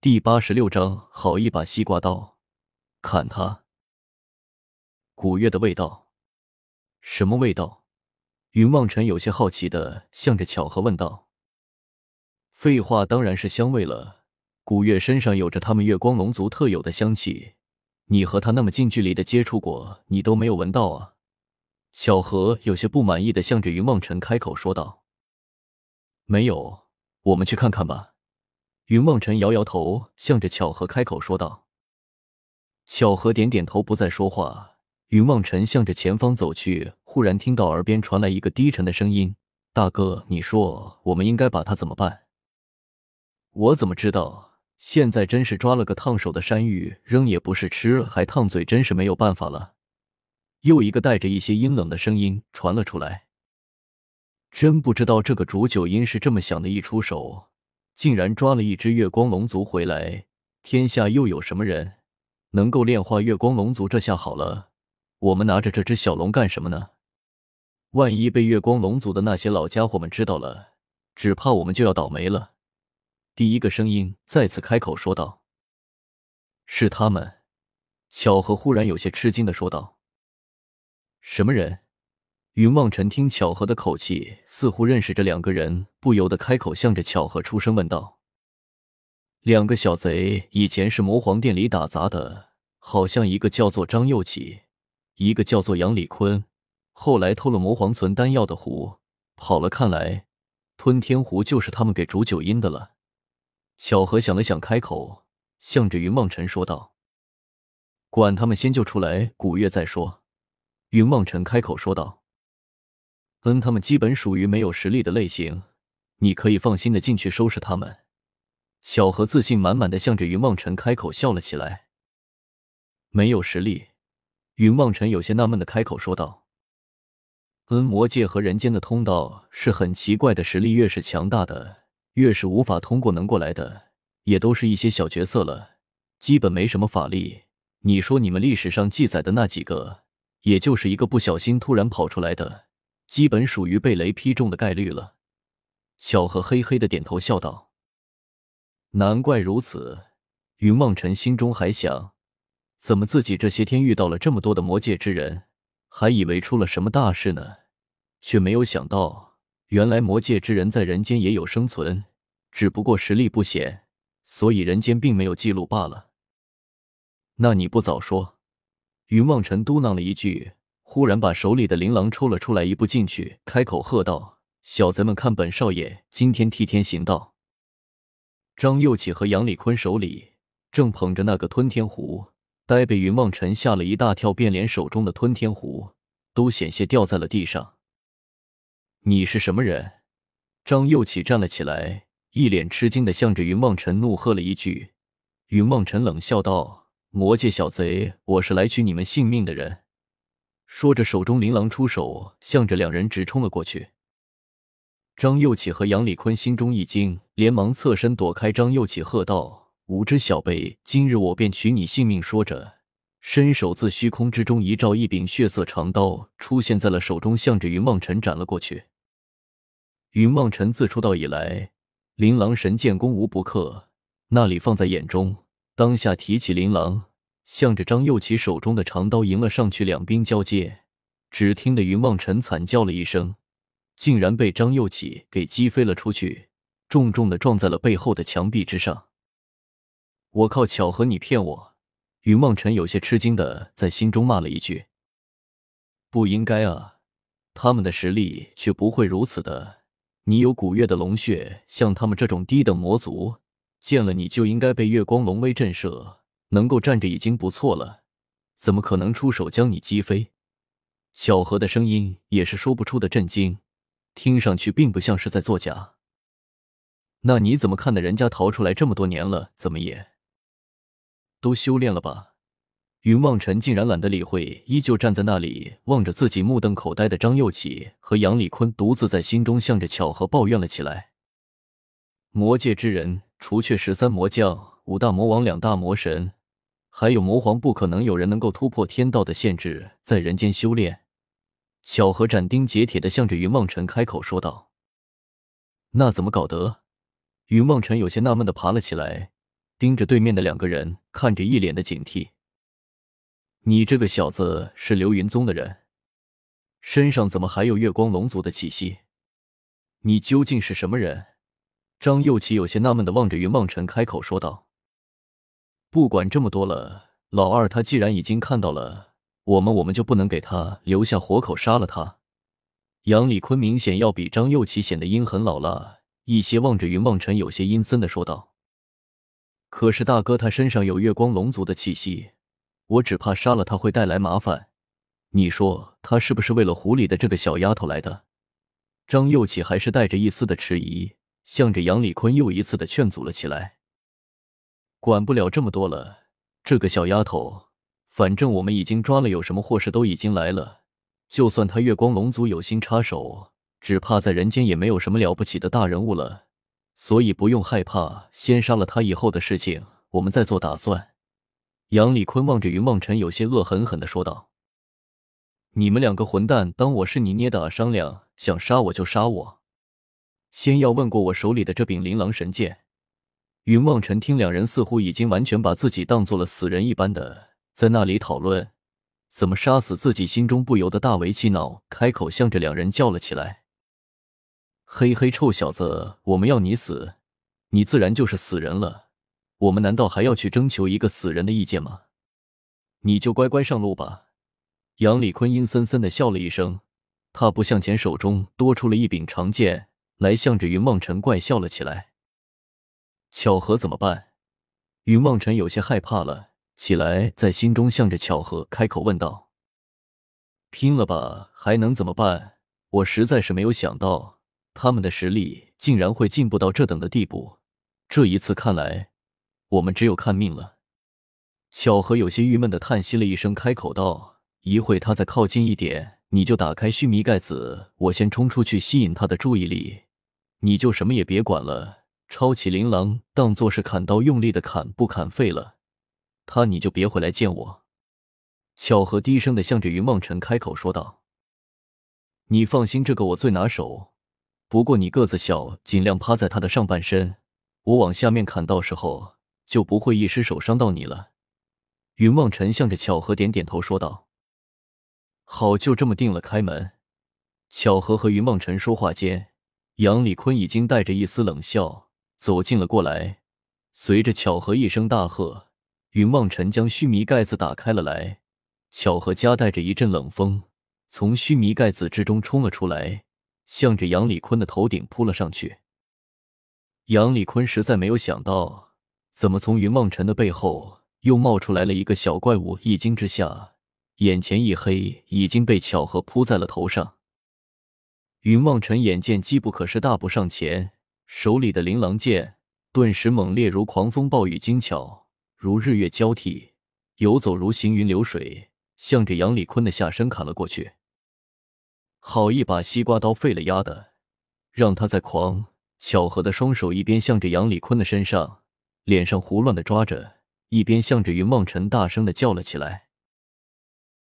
第八十六章，好一把西瓜刀，砍他！古月的味道，什么味道？云望尘有些好奇的向着巧合问道。废话，当然是香味了。古月身上有着他们月光龙族特有的香气，你和他那么近距离的接触过，你都没有闻到啊？巧合有些不满意的向着云望尘开口说道：“没有，我们去看看吧。”云梦辰摇摇头，向着巧合开口说道：“巧合点点头，不再说话。”云梦辰向着前方走去，忽然听到耳边传来一个低沉的声音：“大哥，你说我们应该把他怎么办？”“我怎么知道？现在真是抓了个烫手的山芋，扔也不是，吃还烫嘴，真是没有办法了。”又一个带着一些阴冷的声音传了出来：“真不知道这个煮酒阴是这么想的，一出手。”竟然抓了一只月光龙族回来！天下又有什么人能够炼化月光龙族？这下好了，我们拿着这只小龙干什么呢？万一被月光龙族的那些老家伙们知道了，只怕我们就要倒霉了。第一个声音再次开口说道：“是他们。”巧合忽然有些吃惊的说道：“什么人？”云望尘听巧合的口气，似乎认识这两个人，不由得开口向着巧合出声问道：“两个小贼以前是魔皇殿里打杂的，好像一个叫做张佑启，一个叫做杨礼坤，后来偷了魔皇存丹药的壶，跑了。看来吞天壶就是他们给煮酒阴的了。”巧合想了想，开口向着云望尘说道：“管他们先救出来古月再说。”云望尘开口说道。嗯，他们基本属于没有实力的类型，你可以放心的进去收拾他们。小何自信满满的向着云望尘开口笑了起来。没有实力，云望尘有些纳闷的开口说道：“恩，魔界和人间的通道是很奇怪的，实力越是强大的，越是无法通过，能过来的也都是一些小角色了，基本没什么法力。你说你们历史上记载的那几个，也就是一个不小心突然跑出来的。”基本属于被雷劈中的概率了。小何嘿嘿的点头笑道：“难怪如此。”云望尘心中还想：怎么自己这些天遇到了这么多的魔界之人，还以为出了什么大事呢？却没有想到，原来魔界之人在人间也有生存，只不过实力不显，所以人间并没有记录罢了。那你不早说？云望尘嘟囔了一句。忽然把手里的琳琅抽了出来，一步进去，开口喝道：“小贼们，看本少爷今天替天行道！”张佑启和杨礼坤手里正捧着那个吞天壶，呆被云望尘吓了一大跳，便连手中的吞天壶都险些掉在了地上。你是什么人？张佑启站了起来，一脸吃惊的向着云望尘怒喝了一句。云望尘冷笑道：“魔界小贼，我是来取你们性命的人。”说着，手中琳琅出手，向着两人直冲了过去。张佑启和杨礼坤心中一惊，连忙侧身躲开。张佑启喝道：“无知小辈，今日我便取你性命！”说着，伸手自虚空之中一照，一柄血色长刀出现在了手中，向着云梦尘斩了过去。云梦尘自出道以来，琳琅神剑攻无不克，那里放在眼中，当下提起琳琅。向着张佑启手中的长刀迎了上去，两兵交接，只听得云望尘惨叫了一声，竟然被张佑启给击飞了出去，重重的撞在了背后的墙壁之上。我靠！巧合，你骗我！云望尘有些吃惊的在心中骂了一句：“不应该啊，他们的实力却不会如此的。你有古月的龙血，像他们这种低等魔族，见了你就应该被月光龙威震慑。”能够站着已经不错了，怎么可能出手将你击飞？小何的声音也是说不出的震惊，听上去并不像是在作假。那你怎么看的？人家逃出来这么多年了，怎么也都修炼了吧？云望尘竟然懒得理会，依旧站在那里望着自己目瞪口呆的张佑启和杨礼坤，独自在心中向着巧合抱怨了起来。魔界之人，除却十三魔将、五大魔王、两大魔神。还有魔皇，不可能有人能够突破天道的限制，在人间修炼。巧合斩钉截铁的向着云望尘开口说道：“那怎么搞得？”云望尘有些纳闷的爬了起来，盯着对面的两个人，看着一脸的警惕。你这个小子是流云宗的人，身上怎么还有月光龙族的气息？你究竟是什么人？张佑奇有些纳闷的望着云望尘，开口说道：“不管这么多了，老二他既然已经看到了我们，我们就不能给他留下活口，杀了他。”杨礼坤明显要比张佑奇显得阴狠老辣一些，望着云望尘，有些阴森的说道：“可是大哥，他身上有月光龙族的气息，我只怕杀了他会带来麻烦。你说他是不是为了狐狸的这个小丫头来的？”张又起还是带着一丝的迟疑。向着杨礼坤又一次的劝阻了起来。管不了这么多了，这个小丫头，反正我们已经抓了，有什么祸事都已经来了。就算他月光龙族有心插手，只怕在人间也没有什么了不起的大人物了。所以不用害怕，先杀了他以后的事情，我们再做打算。杨礼坤望着云梦辰，有些恶狠狠的说道：“你们两个混蛋，当我是你捏的啊？商量，想杀我就杀我。”先要问过我手里的这柄琳琅神剑。云望尘听两人似乎已经完全把自己当做了死人一般的在那里讨论怎么杀死自己，心中不由得大为气恼，开口向着两人叫了起来：“嘿嘿，臭小子，我们要你死，你自然就是死人了。我们难道还要去征求一个死人的意见吗？你就乖乖上路吧。”杨礼坤阴森森的笑了一声，踏步向前，手中多出了一柄长剑。来向着云梦尘怪笑了起来。巧合怎么办？云梦尘有些害怕了起来，在心中向着巧合开口问道：“拼了吧，还能怎么办？我实在是没有想到他们的实力竟然会进步到这等的地步。这一次看来，我们只有看命了。”巧合有些郁闷的叹息了一声，开口道：“一会他再靠近一点，你就打开须弥盖子，我先冲出去吸引他的注意力。”你就什么也别管了，抄起琳琅当做是砍刀，用力的砍，不砍废了他你就别回来见我。巧合低声的向着云梦辰开口说道：“你放心，这个我最拿手。不过你个子小，尽量趴在他的上半身，我往下面砍，到时候就不会一失手伤到你了。”云梦辰向着巧合点点头说道：“好，就这么定了。”开门。巧合和云梦辰说话间。杨礼坤已经带着一丝冷笑走近了过来，随着巧合一声大喝，云望尘将须弥盖子打开了来。巧合夹带着一阵冷风从须弥盖子之中冲了出来，向着杨礼坤的头顶扑了上去。杨礼坤实在没有想到，怎么从云望尘的背后又冒出来了一个小怪物，一惊之下，眼前一黑，已经被巧合扑在了头上。云望尘眼见机不可失，大步上前，手里的琳琅剑顿时猛烈如狂风暴雨，精巧如日月交替，游走如行云流水，向着杨礼坤的下身砍了过去。好一把西瓜刀，废了丫的，让他再狂！巧合的双手一边向着杨礼坤的身上、脸上胡乱的抓着，一边向着云梦辰大声的叫了起来。